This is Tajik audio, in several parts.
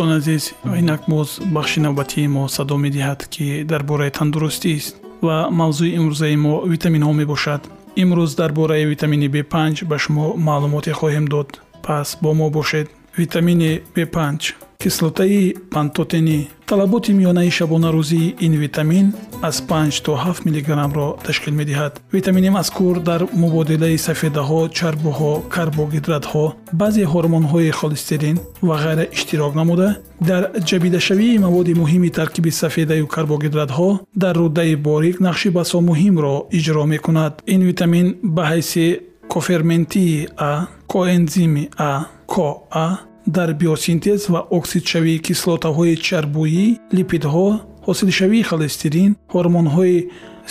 дӯстон азиз инак боз бахши навбатии мо садо медиҳад ки дар бораи тандурустист ва мавзӯи имрӯзаи мо витаминҳо мебошад. Имрӯз дар бораи витамини б5 ба шумо маълумоте хоҳем дод. Пас бо мо бошед. Витамини б5 кислотаи пантотени. Талаботи миёнаи шабонарӯзии ин витамин аз 5 то 7 мгро ташкил медиҳад. Витамини мазкур дар мубодилаи сафедаҳо чарбуҳо карбогидратҳо баъзе ҳормонҳои холестерин ва ғайра иштирок намуда. Дар ҷабидашавии маводи муҳими таркиби сафедаю карбогидратҳо дар рӯдаи борик нақши басо муҳимро иҷро мекунад. Ин витамин ба ҳайси коферментии а коэнзими а коа дар биосинтез ва оксидшавии кислотаҳои чарбӯӣ липидҳо ҳосилшавии холестерин ҳормонҳои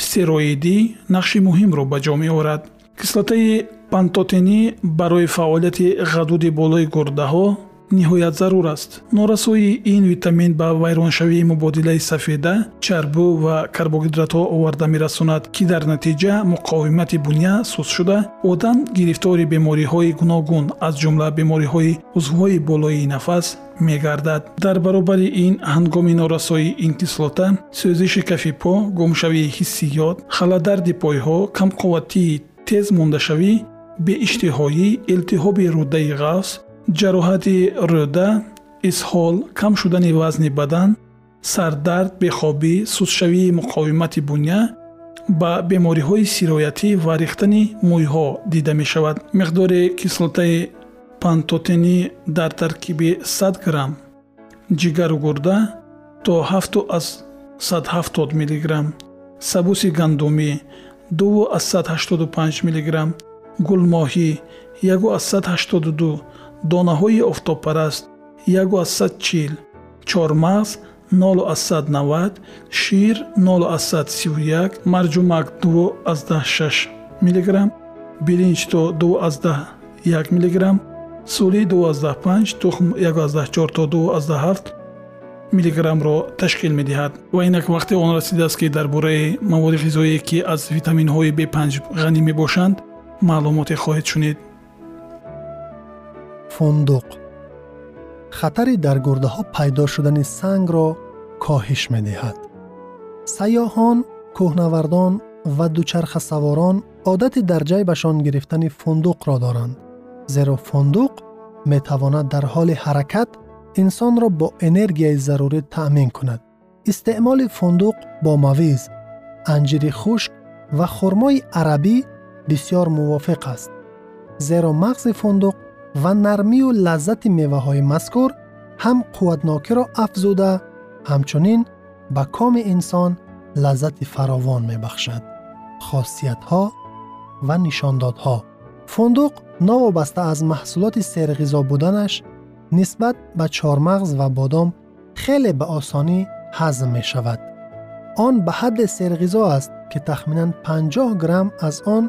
стероидӣ нақши муҳимро ба ҷо меорад. Кислотаи пантотенӣ барои фаъолияти ғадуди болои гурдаҳо ниҳоят зарур аст. Норасоии ин витамин ба вайроншавии мубодилаи сафеда чарбу ва карбогидратҳо оварда мерасонад ки дар натиҷа муқовимати буня суст шуда одам гирифтори бемориҳои гуногун аз ҷумла бемориҳои узвҳои болоии нафас мегардад. Дар баробари ин ҳангоми норасоии ин кислота сӯзиши кафи по гумшавии ҳиссиёт халадарди пойҳо камқувватии тез мондашавӣ беиштиҳоӣ илтиҳоби рӯдаи ғафз ҷароҳати рӯда изҳол кам шудани вазни бадан сардард бехобӣ сустшавии муқовимати буня ба бемориҳои сироятӣ ва рехтани мӯйҳо дида мешавад. Миқдори кислотаи пантотенӣ дар таркиби 100 грамм ҷигару гурда то 7 аз 170 мг сабуси гандумӣ 2 аз 185 мг гулмоҳӣ 1 аз 182 донаҳои офтобпараст. 140 чормағз 090 шир 031 марҷумак 26 мг биринҷ то 21 мг сӯли 25 тухм 14 то 27 миллиграммро ташкил медиҳад. Ва инак вақте он расидааст ки дар бораи маводи ғизоие ки аз витаминҳои б5 ғанӣ мебошанд маълумоте хоҳед шунид фундуқ хатари дар гурдаҳо пайдо шудани сангро коҳиш медиҳад сайёҳон кӯҳнавардон ва дучархасаворон одати дар ҷайбашон гирифтани фундуқро доранд зеро фундуқ метавонад дар ҳоли ҳаракат инсонро бо энергияи зарурӣ таъмин кунад истеъмоли фундуқ бо мавиз анҷири хушк ва хурмои арабӣ бисьёр мувофиқ аст зеро мағзи фундуқ ва нармию лаззати меваҳои мазкур ҳам қувватнокиро афзуда ҳамчунин ба коми инсон лаззати фаровон мебахшад хосиятҳо ва нишондодҳо фундуқ новобаста аз маҳсулоти серғизо буданаш нисбат ба чормағз ва бодом хеле ба осонӣ ҳазм мешавад он ба ҳадде серғизо аст ки тахминан 50 грамм аз он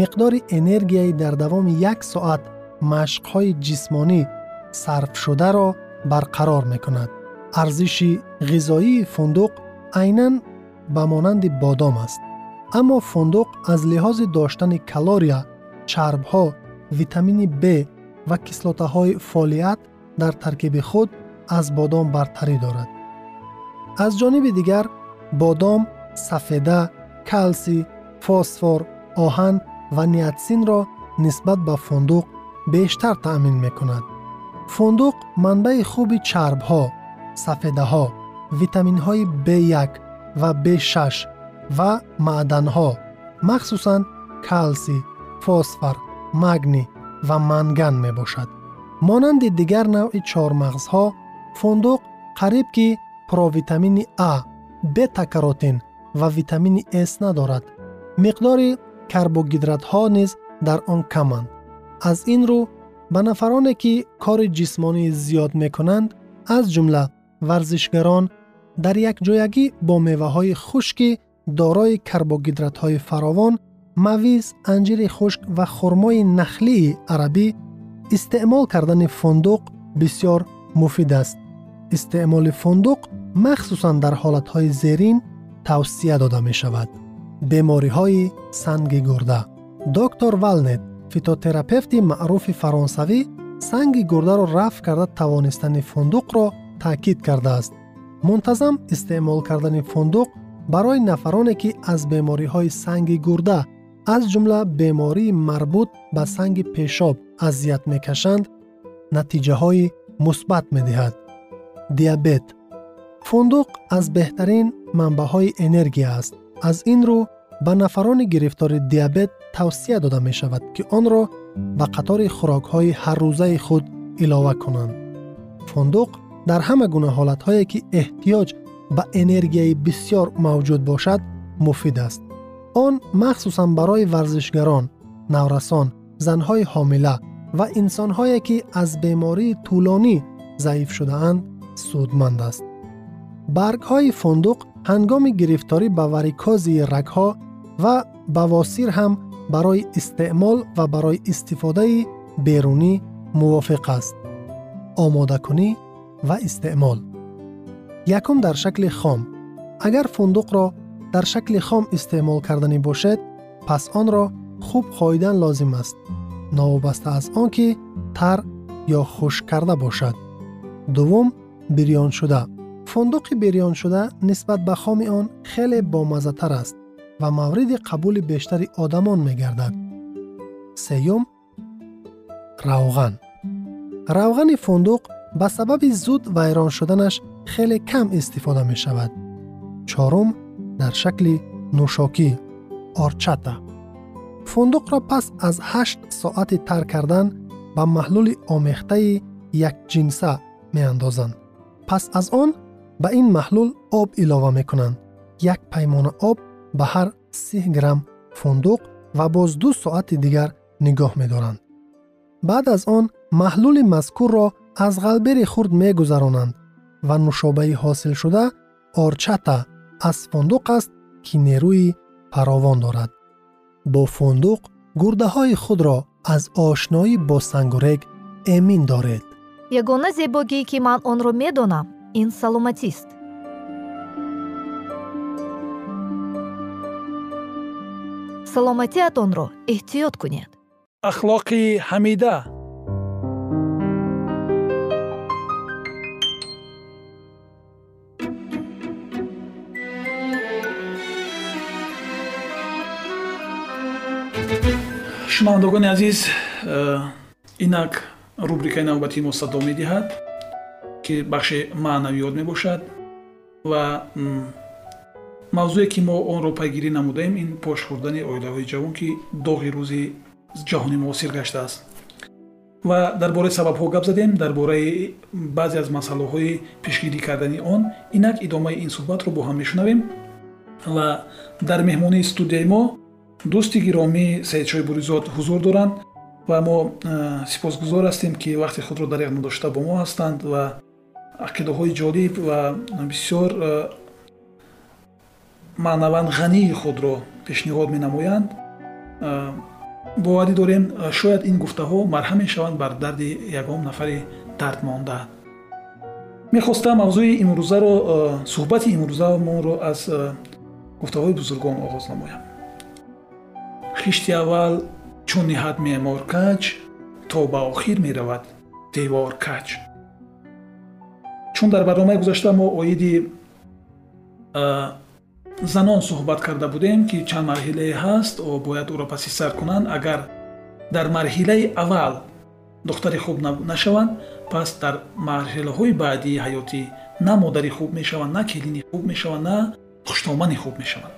миқдори энергияи дар давоми як соат машқҳои ҷисмонӣ сарфшударо барқарор мекунад арзиши ғизоии фундуқ айнан ба монанди бодом аст аммо фундуқ аз лиҳози доштани калория чарбҳо витамини б ва кислотаҳои фолиат дар таркиби худ аз бодом бартарӣ дорад аз ҷониби дигар бодом сафеда калсий фосфор оҳан ва ниатсинро нисбат ба фундуқ бештар таъмин мекунад. фундуқ манбаи хуби чарбҳо сафедаҳо витаминҳои b1 ва b6 ва маъданҳо махсусан калсий фосфор магни ва манган мебошад. монанди дигар навъи чормағзҳо фундуқ қариб ки провитамини а бета-каротин ва витамини с надорад. миқдори карбогидратҳо низ дар он каманд аз ин рӯ ба нафароне ки кори ҷисмонӣ зиёд мекунанд аз ҷумла варзишгарон дар якҷоягӣ бо меваҳои хушкӣ дорои карбогидратҳои фаровон мавиз анҷири хушк ва хурмои нахлии арабӣ истеъмол кардани фундуқ бисьёр муфид аст истеъмоли фундуқ махсусан дар ҳолатҳои зерин тавсия дода мешавад бемориҳои санги гурда доктор валнет фитотерапевти маъруфи фаронсавӣ санги гурдаро рафъ карда тавонистани фундуқро таъкид кардааст. Мунтазам истеъмол кардани фундуқ барои нафароне ки аз бемориҳои санги гурда аз ҷумла бемории марбут ба санги пешоб азият мекашанд натиҷаҳои мусбат медиҳад. Диабет. Фундуқ аз беҳтарин манбаъҳои энергия аст. Аз ин рӯ ба нафарони гирифтори диабет тавсия дода мешавад ки онро ба қатори хӯрокҳои ҳаррӯзаи худ илова кунанд фундуқ дар ҳама гуна ҳолатҳое ки эҳтиёҷ ба энергияи бисьёр мавҷуд бошад муфид аст он махсусан барои варзишгарон наврасон занҳои ҳомила ва инсонҳое ки аз бемории тӯлонӣ заиф шудаанд судманд аст баргҳои фундуқ ҳангоми гирифторӣ ба варикозии рагҳо ва бавосир ҳам барои истеъмол ва барои истифодаи берунӣ мувофиқ аст омодакунӣ ва истеъмол якум дар шакли хом агар фундуқро дар шакли хом истеъмол карданӣ бошед пас онро хуб хоидан лозим аст новобаста аз он ки тар ё хушк карда бошад дуввум бирёншуда фундуқи бирёншуда нисбат ба хоми он хеле бомаззатар аст ва мавриди қабули бештари одамон мегардад сеюм равған равғани фундуқ ба сабаби зуд вайрон шуданаш хеле кам истифода мешавад чорум дар шакли нӯшокӣ орчата фундуқро пас аз ҳашт соати тар кардан ба маҳлули омехтаи якҷинса меандозанд пас аз он ба ин маҳлул об илова мекунанд як паймона об ба ҳар си грамм фундуқ ва боз ду соати дигар нигоҳ медоранд. Баъд аз он маҳлули мазкурро аз ғалбери хурд мегузаронанд ва нушобаи ҳосилшуда орчата аз фундуқ аст ки нерӯи фаровон дорад. Бо фундуқ гурдаҳои худро аз ошноӣ бо сангурег эмин доред. Ягона зебогӣ ки ман онро медонам ин саломатист саломатиатонро эҳтиёт кунед. Ахлоқи ҳамида. Шунавандагони азиз э, инак рубрикаи навбатии мо садо медиҳад ки бахши маънавиёт мебошад ва мавзӯе ки мо онро пайгирӣ намудаем ин пош хӯрдани оилаҳои ҷавон ки доғи рӯзи ҷаҳони муосир гаштааст ва дар бораи сабабҳо гап задем дар бораи баъзе аз масъалаҳои пешгирӣ кардани он инак идомаи ин суҳбатро бо ҳам мешунавем. Ва дар меҳмонии студияи мо дӯсти гиромӣ саидшои буризод ҳузур доранд ва мо сипосгузор ҳастем ки вақти худро дариқ надошта бо мо ҳастанд ва ақидаҳои ҷолиб ва бисёр маънаван ғании худро пешниҳод менамоянд. Боварӣ дорем шояд ин гуфтаҳо марҳам мешаванд бар дарди ягон нафари дардмонда мехостам мавзӯи имрӯзаро суҳбати имрӯзамонро аз гуфтаҳои бузургон оғоз намоям. Хишти аввал чун ниҳад меъмор каҷ то ба охир меравад девор каҷ чун дар барномаи гузашта мо оиди занон суҳбат карда будем ки чанд марҳилае ҳаст бояд ӯро паси сар кунанд. Агар дар марҳилаи аввал духтари хуб нашаванд пас дар марҳилаҳои баъдии ҳаётӣ на модари хуб мешаванд на келини хуб мешаванд на хуштомани хуб мешаванд.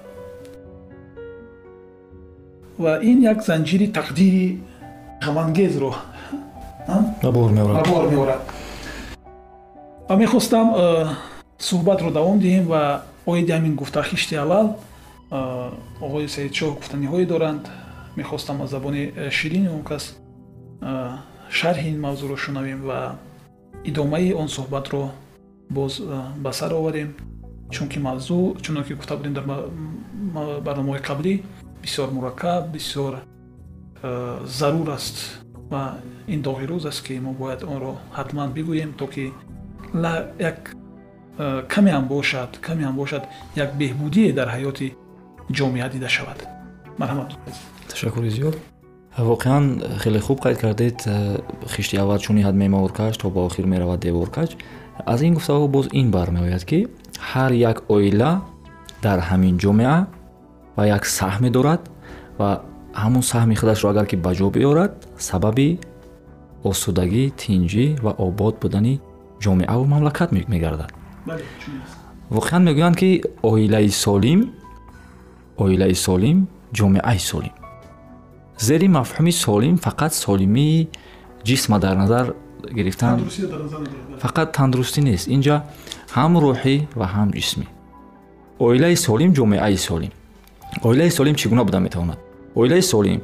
Ва ин як занҷири тақдири ғамангезро ба бор меорад. Ва мехостам суҳбатро давом диҳем ва оиди ҳамин гуфта хишти аввал оғои саидшоҳ гуфтаниҳое доранд. Мехостам аз забони ширини он кас шарҳи ин мавзӯъро шунавем ва идомаи он суҳбатро боз ба сар оварем. Чунки мавзӯъ чуно ки гуфта будем дар барномаҳои қаблӣ бисёр мураккаб бисёр зарур аст ва ин доғи рӯз аст ки мо бояд онро ҳатман бигӯем то ки як каме ҳам бошад каме ҳам бошад як беҳбудие дар ҳаёти ҷомеа дида шавад. Марҳамат. Ташаккури зиёд. Воқеан хеле хуб қайд кардед хишти аввал чуни ҳад мемаворкач то ба охир меравад деворкач аз ин гуфтаҳо боз ин бармеояд ки ҳар як оила дар ҳамин ҷомеа ва як саҳме дорад ва ҳамун саҳми худашро агар ки ба ҷо биёрад сабаби осудагӣ тинҷӣ ва обод будани ҷомеаву мамлакат мегардад воқеан мегӯянд ки оилаи солим оилаи солим ҷомеаи солим. Зери мафҳуми солим фақат солимии ҷисма дар назар гирифтан. Фақат тандурустӣ нест. Инҷа ҳам рӯҳӣ ва ҳам ҷисмӣ оилаи солим ҷомеаи солим. Оилаи солим чӣ гуна буда метавонад? Оилаи солим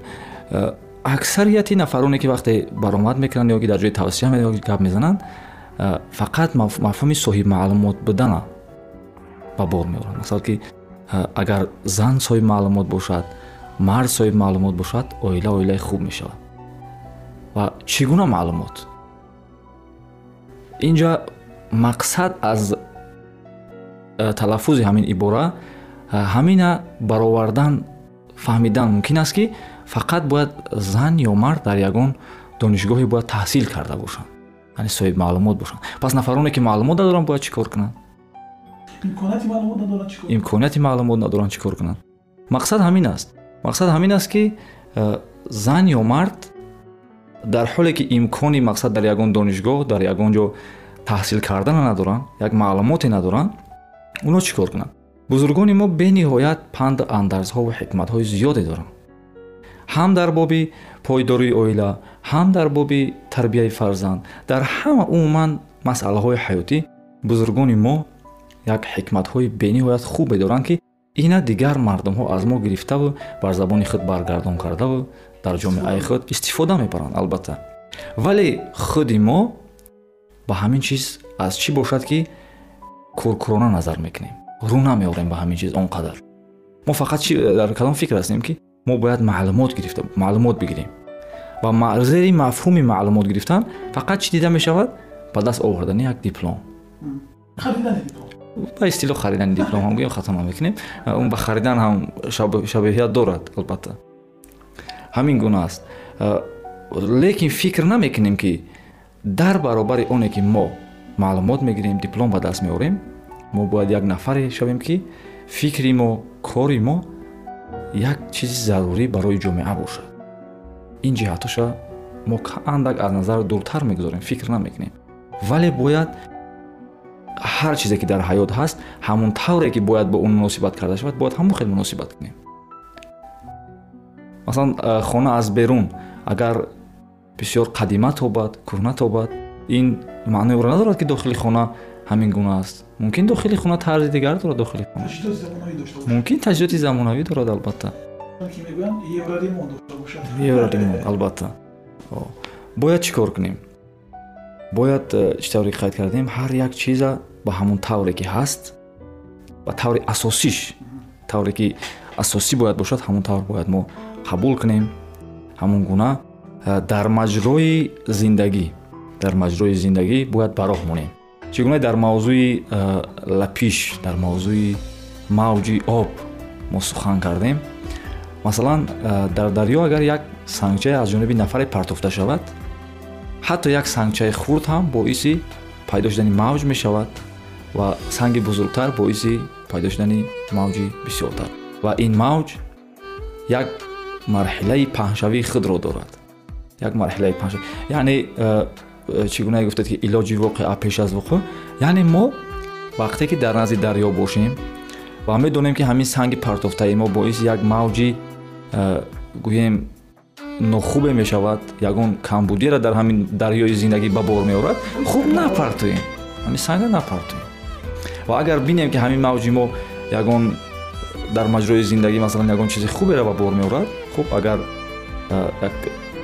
э, аксарияти нафароне ки вақте баромад мекунанд ё ки дар ҷои тавсия гап мезананд фақат мафҳуми соҳибмаълумот будана ба бор меоранд масалан ки э, агар зан соҳиби маълумот бошад мард соҳиби маълумот бошад оила оилаи хуб мешавад. Ва чӣ гуна маълумот? Инҷа мақсад аз талаффузи ҳамин ибора ҳамина баровардан фаҳмидан мумкин аст ки фақат бояд зан ё мард дар ягон донишгоҳе бояд таҳсил карда бошанд яъне соҳиби маълумот бошанд. Пас нафароне ки маълумот надоранд бояд чӣ кор кунанд? Имконияти маълумот надоранд чӣ кор кунанд? Мақсад ҳамин аст. Мақсад ҳамин аст ки зан ё мард дар ҳоле ки имкони мақсад дар ягон донишгоҳ дар ягон ҷо таҳсил кардана надоранд як маълумоте надоранд оно чӣ кор кунанд? Бузургони мо бениҳоят панд андазҳо ва ҳикматҳои зиёде доранд ҳам дар боби пойдории оила ҳам дар боби тарбияи фарзанд. Дар ҳама умуман масъалаҳои ҳаётӣ бузургони мо як ҳикматҳои бениҳоят хубе доранд ки ина дигар мардумҳо аз мо гирифтаву бар забони худ баргардон кардаву дар ҷомеаи худ истифода мебаранд албатта. Вале худи мо ба ҳамин чиз аз чӣ бошад ки куркурона назар мекунем? Рӯ намеорем ба ҳамин чиз он қадар. Мо фақат дар кадом фикр ҳастем ки мо бояд маълумот гирифта маълумот бигирем. Ва зери мафҳуми маълумот гирифтан фақат чӣ дида мешавад? Ба даст овардани як диплом. Ба истилоҳ харидани диплом ҳам гӯем хато намекунем он ба харидан ҳам шабеҳият дорад албатта. Ҳамин гуна аст. Лекин фикр намекунем ки дар баробари оне ки мо маълумот мегирем диплом ба даст меорем мо бояд як нафаре шавем ки фикри мо кори мо як чизи зарурӣ барои ҷомеа бошад. Ин ҷиҳатоша мо андак аз назар дуртар мегузорем фикр намекунем. Вале бояд ҳар чизе ки дар ҳаёт ҳаст ҳамон тавре ки бояд бо он муносибат карда шавад бояд ҳамон хел муносибат кунем. Масалан хона аз берун. Агар бисёр қадима тобад кӯҳна тобад ин маъноеро надорад ки дохили хона ҳамин гуна аст. Мумкин дохили хона тарзи дигар дорад дохили хона? Мумкин таҷҳиёти замонавӣ дорад албатта. Евраримон албатта. Бояд чӣ кор кунем? Бояд э, чӣ тавре қайд кардем? Ҳар як чиза ба ҳамон тавре ки ҳаст ба таври асосиш тавре ки асосӣ бояд бошад ҳамон тавр бояд мо қабул кунем. Ҳамон гуна э, дар маҷрои зиндагӣ дар маҷрои зиндагӣ бояд ба роҳ монем. Чӣ гуна дар мавзӯи лапиш дар мавзӯи мавҷи об мо сухан кардем. Масалан дар дарё агар як сангчае аз ҷониби нафаре партофта шавад ҳатто як сангчаи хурд ҳам боиси пайдо шудани мавҷ мешавад ва санги бузургтар боиси пайдо шудани мавҷи бисёртар. Ва ин мавҷ як марҳилаи паҳншавии худро дорад. Як марҳилаи паҳншав яъне чӣ гунае гуфтед ки илоҷи воқеа пеш аз вуқӯъ яъне мо вақте ки дар назди дарё бошем ва медонем ки ҳамин санги партофтаи мо боиси як мавҷи э, гӯем нохубе мешавад ягон камбудиро дар ҳамин дарёи зиндагӣ ба бор меорад хуб напартоем ҳамин санга напартоем ва агар бинем ки ҳамин мавҷи мо ягон дар маҷрои зиндагӣ масалан ягон чизи хуберо ба бор меорад хуб агар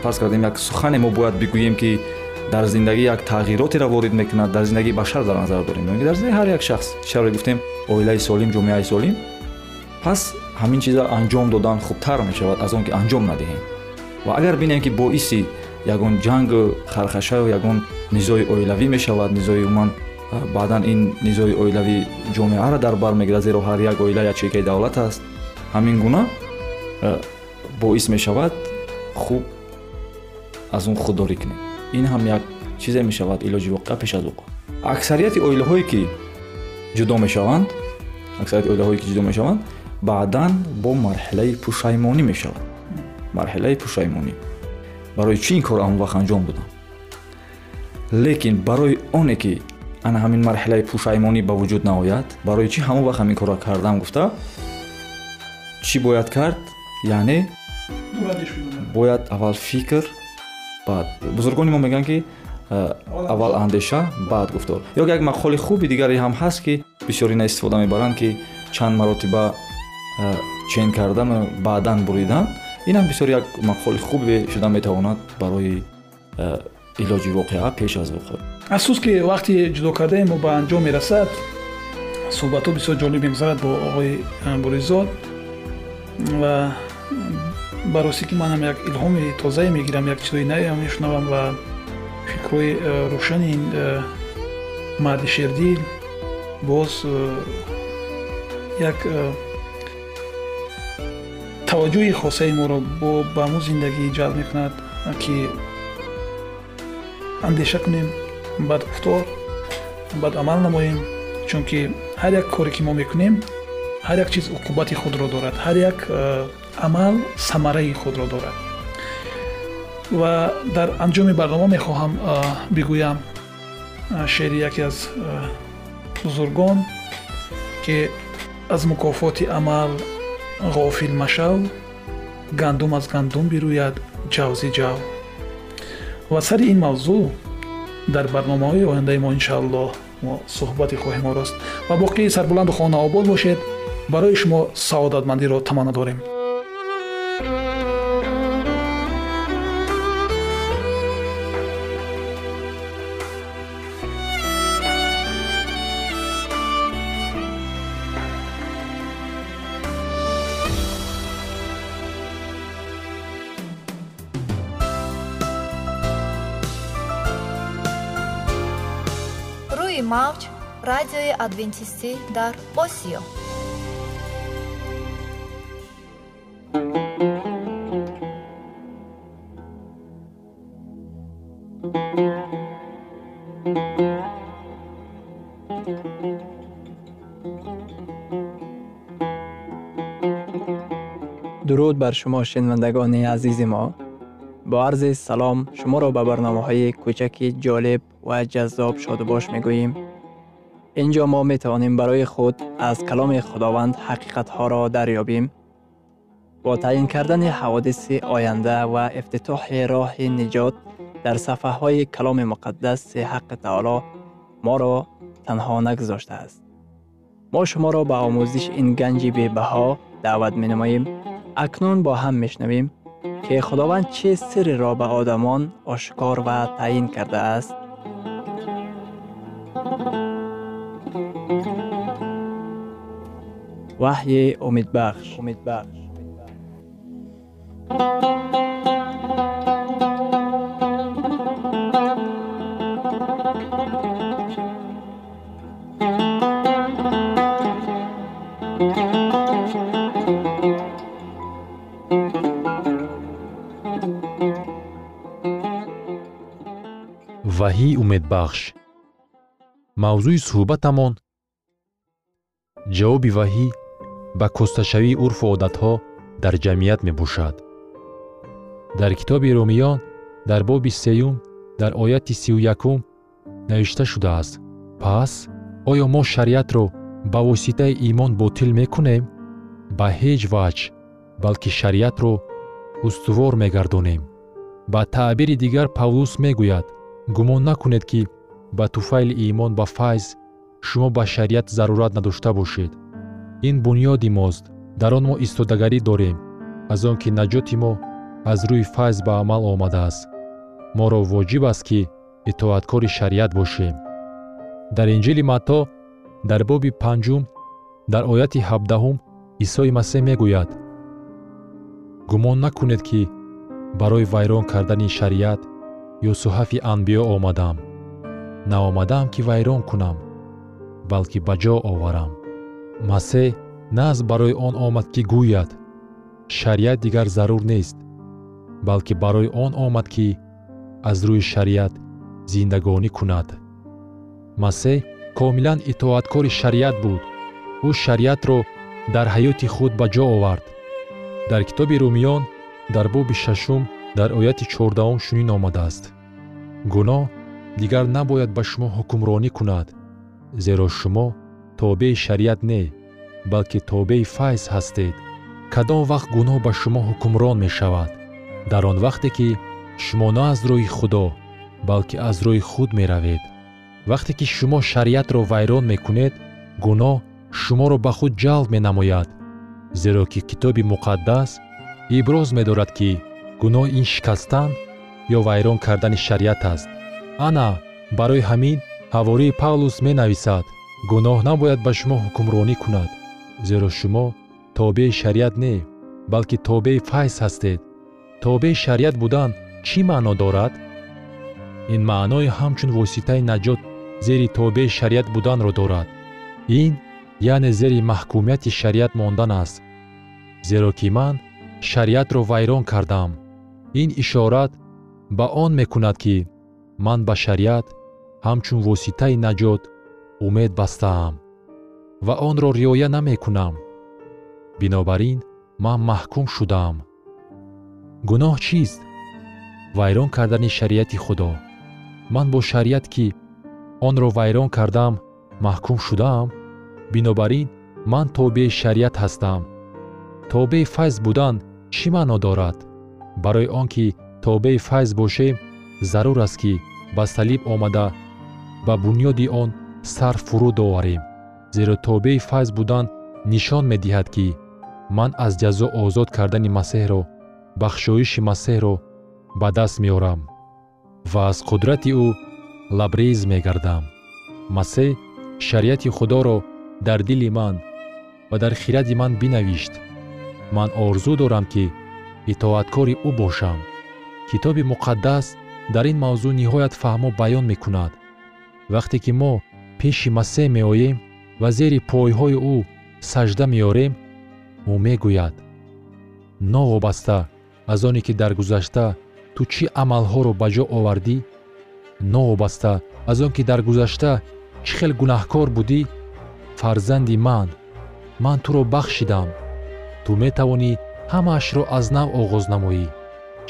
фарз кардем як сухане мо бояд бигӯем ки дар зиндагӣ як тағйиротеро ворид мекунад дар зиндагии башар дар назар дорем. Дар зиндаги ҳар як шахс чаро гуфтем оилаи солим ҷомеаи солим пас ҳамин чиза анҷом додан хубтар мешавад аз он ки анҷом надиҳем. Ва агар бинем ки боиси ягон ҷангу хархашаю ягон низои оилавӣ мешавад низои умуман баъдан ин низои оилавӣ ҷомеаро дар бар мегирад зеро ҳар як оила ячейкаи давлат аст. Ҳамин гуна боис мешавад хуб аз он худдорӣ кунем ин ҳам як чизе мешавад илоҷи воқеа пеш аз вуқӯъ аксарияти оилаҳое ки ҷудо мешаванд аксарияти оилаҳое ки ҷудо мешаванд баъдан бо марҳилаи пушаймонӣ мешавад марҳилаи пушаймонӣ. Барои чӣ ин корро он вақт анҷом додам лекин барои оне ки ана ҳамин марҳилаи пушаймонӣ ба вуҷуд наояд барои чӣ ҳамон вақт ҳамин корро кардам гуфта? Чӣ бояд кард? Яъне бояд аввал фикр баъд бузургони мо мегӯянд ки аввал андеша баъд гуфтор ё як мақоли хуби дигаре ҳам ҳаст ки бисёр ина истифода мебаранд ки чанд маротиба чен кардан баъдан буридан инам бисёр як мақоли хубе шуда метавонад барои илоҷи воқеа пеш аз вуқӯъ афсус ки вақти ҷудо кардаи мо ба анҷом мерасад суҳбатҳо бисёр ҷолиб мегузарад бо оғои буризод ва ба ростӣ ки манам як илҳоми тозае мегирам як чизои навеам мешунавам ва фикрҳои рӯшани ин марди шердил боз як таваҷҷӯҳи хосаи моро ба мо зиндагӣ ҷалб мекунад ки андеша кунем бад гуфтор бад амал намоем чунки ҳар як коре ки мо мекунем ҳар як чиз уқубати худро дорад ҳар як амал самараи худро дорад. Ва дар анҷоми барнома мехоҳам бигӯям шеъри яке аз бузургон ки аз мукофоти амал ғофил машав гандум аз гандум бирӯяд ҷавзи ҷав. Ва сари ин мавзӯъ дар барномаҳои ояндаи мо иншааллоҳ мо суҳбате хоҳем орост ва боқии сарбуланду хонаобод бошед барои шумо саодатмандиро таманна дорем. Мавҷ радиои адвентистӣ дар осиё дуруд бар шумо шинавандагони азизи мо бо арзи салом шуморо ба барномаҳои кӯчаки ҷолиб ва ҷаззоб шодубош мегӯем ин ҷо мо метавонем барои худ аз каломи худованд ҳақиқатҳоро дарёбем бо таъин кардани ҳаводиси оянда ва ифтитоҳи роҳи niҷот дар сафҳаҳои каломи муқаддаси ҳаққи таоло моро танҳо нагузоштааст мо шуморо ба омӯзиш ин ганҷи бебаҳо даъват менамоем акнун бо ҳам мешнавем ки худованд чӣ сирреро ба одамон ошкор ва таъин кардааст ваҳйи умедбахш умедбахш ваҳии умедбахш. Мавзӯи суҳбатамон. Ҷавоби ваҳӣ ба косташавии урфу одатҳо дар ҷамъият мебошад. Дар китоби румиён дар боби сеюм дар ояти сию якум навишта шудааст? Пас оё мо шариатро ба воситаи имон ботил мекунем? Ба ҳеҷ ваҷҳ балки шариатро устувор мегардонем. Ба таъбири дигар павлус мегӯяд гумон накунед ки ба туфайли имон ба файз шумо ба шариат зарурат надошта бошед. Ин бунёди мост. Дар он мо истодагарӣ дорем аз он ки наҷоти мо аз рӯи файз ба амал омадааст. Моро воҷиб аст ки итоаткори шариат бошем. Дар инҷили матто дар боби панҷум дар ояти ҳабдаҳум исои масеҳ мегӯяд. Гумон накунед ки барои вайрон кардани шариат ё суҳафи анбиё омадам. Наомадаам ки вайрон кунам балки ба ҷо оварам. Масеҳ на аз барои он омад ки гӯяд шариат дигар зарур нест балки барои он омад ки аз рӯи шариат зиндагонӣ кунад. Масеҳ комилан итоаткори шариат буд. Ӯ шариатро дар ҳаёти худ ба ҷо овард. Дар китоби румиён дар боби шашум дар ояти чордаҳум чунин омадааст. Гуноҳ дигар набояд ба шумо ҳукмронӣ кунад зеро шумо тобеи шариат не балки тобеи файз ҳастед. Кадом вақт гуноҳ ба шумо ҳукмрон мешавад? Дар он вақте ки шумо на аз рӯи худо балки аз рӯи худ меравед. Вақте ки шумо шариатро вайрон мекунед гуноҳ шуморо ба худ ҷалб менамояд зеро ки китоби муқаддас иброз медорад ки гуноҳ ин шикастан ё вайрон кардани шариат аст. Ана барои ҳамин ҳавории павлус менависад. Гуноҳ набояд ба шумо ҳукмронӣ кунад зеро шумо тобеи шариат не балки тобеи файз ҳастед. Тобеи шариат будан чӣ маъно дорад? Ин маънои ҳамчун воситаи наҷот зери тобеи шариат буданро дорад. Ин яъне зери маҳкумияти шариат мондан аст зеро ки ман шариатро вайрон кардам ин ишорат ба он мекунад ки ман ба шариат ҳамчун воситаи наҷот умед бастаам ва онро риоя намекунам. Бинобар ин ман маҳкум шудаам гуноҳ чист? Вайрон кардани шариати худо. Ман бо шариат ки онро вайрон кардам маҳкум шудаам бинобар ин ман тобеи шариат ҳастам. Тобеи файз будан чӣ маъно дорад барои он ки тобеи файз бошем зарур аст ки ба салиб омада ба бунёди он сар фуруд оварем. Зеро тобеи файз будан нишон медиҳад ки ман аз ҷазо озод кардани масеҳро бахшоиши масеҳро ба даст меорам ва аз қудрати ӯ лабрез мегардам. Масеҳ шариати худоро дар дили ман ва дар хиради ман бинавишт. Ман орзу дорам ки итоаткори ӯ бошам. Китоби муқаддас дар ин мавзӯъ ниҳоят фаҳмо баён мекунад. Вақте ки мо пеши масеҳ меоем ва зери пойҳои ӯ сажда меорем ӯ мегӯяд новобаста аз оне ки дар гузашта ту чӣ амалҳоро ба ҷо овардӣ? Новобаста аз он ки дар гузашта чӣ хел гунаҳкор будӣ? Фарзанди ман ман туро бахшидам. Ту метавонӣ ҳамаашро аз нав оғоз намоӣ.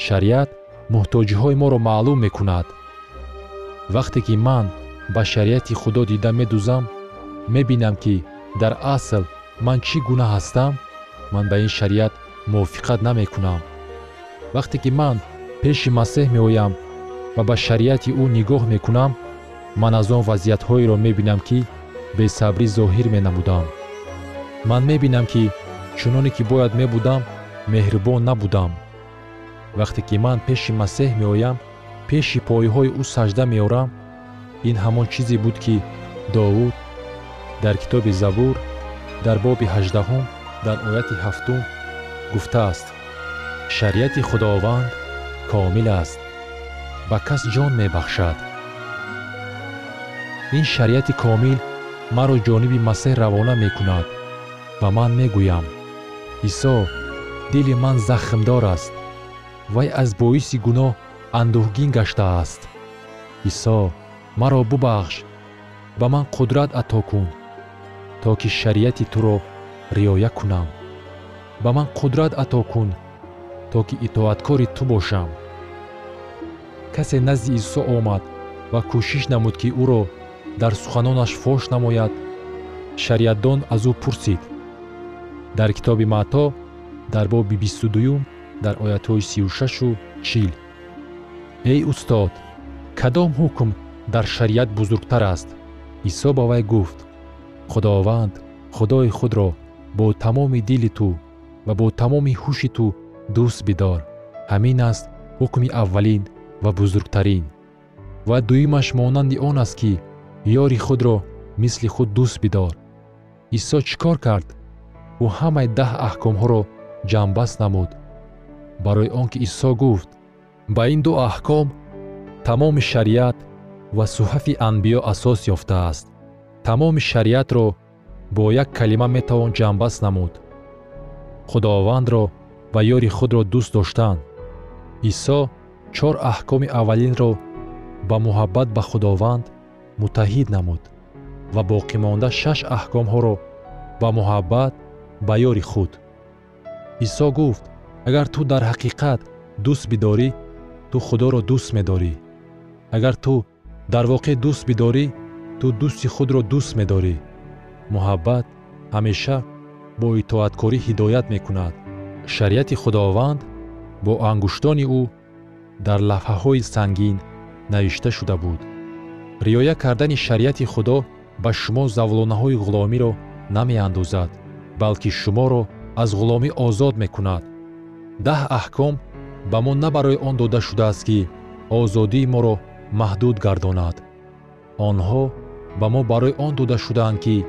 Шариат муҳтоҷиҳои моро маълум мекунад. Вақте ки ман ба шариати худо дида медӯзам мебинам ки дар асл ман чӣ гуна ҳастам ман ба ин шариат мувофиқат намекунам. Вақте ки ман пеши масеҳ меоям ва ба шариати ӯ нигоҳ мекунам ман аз он вазъиятҳоеро мебинам ки бесабрӣ зоҳир менамудам. Ман мебинам ки чуноне ки бояд мебудам меҳрубон набудам. Вақте ки ман пеши масеҳ меоям пеши пойҳои ӯ сажда меорам ин ҳамон чизе буд ки довуд дар китоби забур дар боби ҳаждаҳум дар ояти ҳафтум гуфтааст шариати худованд комил аст ба кас ҷон мебахшад ин шариати комил маро ҷониби масеҳ равона мекунад ва ман мегӯям. Исо дили ман захмдор аст вай аз боиси гуноҳ андӯҳгин гаштааст исо маро бубахш ба ман қудрат ато кун то ки шариати туро риоя кунам. Ба ман қудрат ато кун то ки итоаткори ту бошам. Касе назди исо омад ва кӯшиш намуд ки ӯро дар суханонаш фош намояд шариатдон аз ӯ пурсид. Дар китоби маъто дар боби бисту дуюм дар оятҳои сию шашу чил. Эй устод кадом ҳукм дар шариат бузургтар аст? Исо ба вай гуфт худованд худои худро бо тамоми дили ту ва бо тамоми ҳуши ту дӯст бидор. Ҳамин аст ҳукми аввалин ва бузургтарин. Ва дуюмаш монанди он аст ки ёри худро мисли худ дӯст бидор. Исо чӣ кор кард? Ӯ ҳамаи даҳ аҳкомҳоро ҷамъбаст намуд. Барои он ки исо гуфт ба ин ду аҳком тамоми шариат ва суҳафи анбиё асос ёфтааст. Тамоми шариатро бо як калима метавон ҷамъбаст намуд. Худовандро ва ёри худро дӯст доштан. Исо чор аҳкоми аввалинро ба муҳаббат ба худованд муттаҳид намуд ва боқимонда шаш аҳкомҳоро ба муҳаббат ба ёри худ исо гуфт агар ту дар ҳақиқат дӯст бидорӣ ту худоро дӯст медорӣ. Агар ту дар воқеъ дӯст бидорӣ ту дӯсти худро дӯст медорӣ. Муҳаббат ҳамеша бо итоаткорӣ ҳидоят мекунад. Шариати худованд бо ангуштони ӯ дар лавҳаҳои сангин навишта шуда буд. Риоя кардани шариати худо ба шумо завлонаҳои ғуломиро намеандозад балки шуморо аз ғуломӣ озод мекунад. Даҳ аҳком ба мо на барои он дода шудааст ки озодии моро маҳдуд гардонад. Онҳо ба мо барои он дода шудаанд ки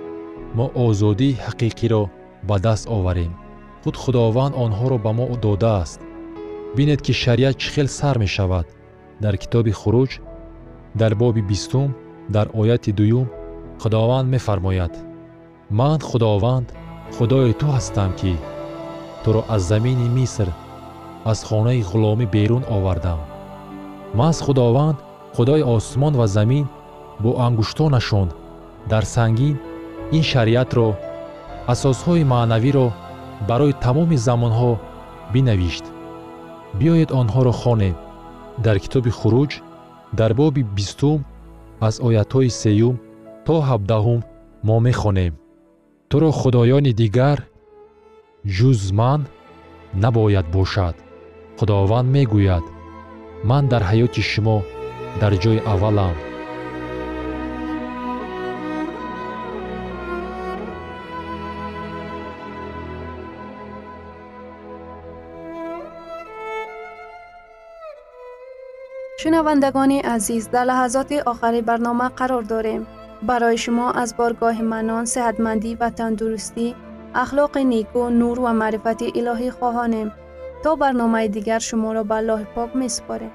мо озодии ҳақиқиро ба даст оварем. Худ худованд онҳоро ба мо додааст. Бинед ки шариат чӣ хел сар мешавад. Дар китоби хуруҷ дар боби бистум дар ояти дуюм худованд мефармояд. Ман худованд худои ту ҳастам ки туро аз замини миср аз хонаи ғуломӣ берун овардам. Маз худованд худои осмон ва замин бо ангуштонашон дар сангин ин шариатро асосҳои маънавиро барои тамоми замонҳо бинавишт. Биёед онҳоро хонем дар китоби хуруҷ дар боби бистум аз оятҳои сеюм то ҳабдаҳум мо мехонем туро худоёни дигар ҷуз ман набояд бошад. Худованд мегӯяд ман дар ҳаёти шумо дар ҷои аввалам. Шунавандагони азиз дар лаҳазоти охари барнома қарор дорем барои шумо аз боргоҳи манон сеҳатмандӣ ва тандурустӣ ахлоқи неку нур ва маърифати илоҳӣ хоҳонем то барномаи дигар шуморо ба аллоҳи пок месупорем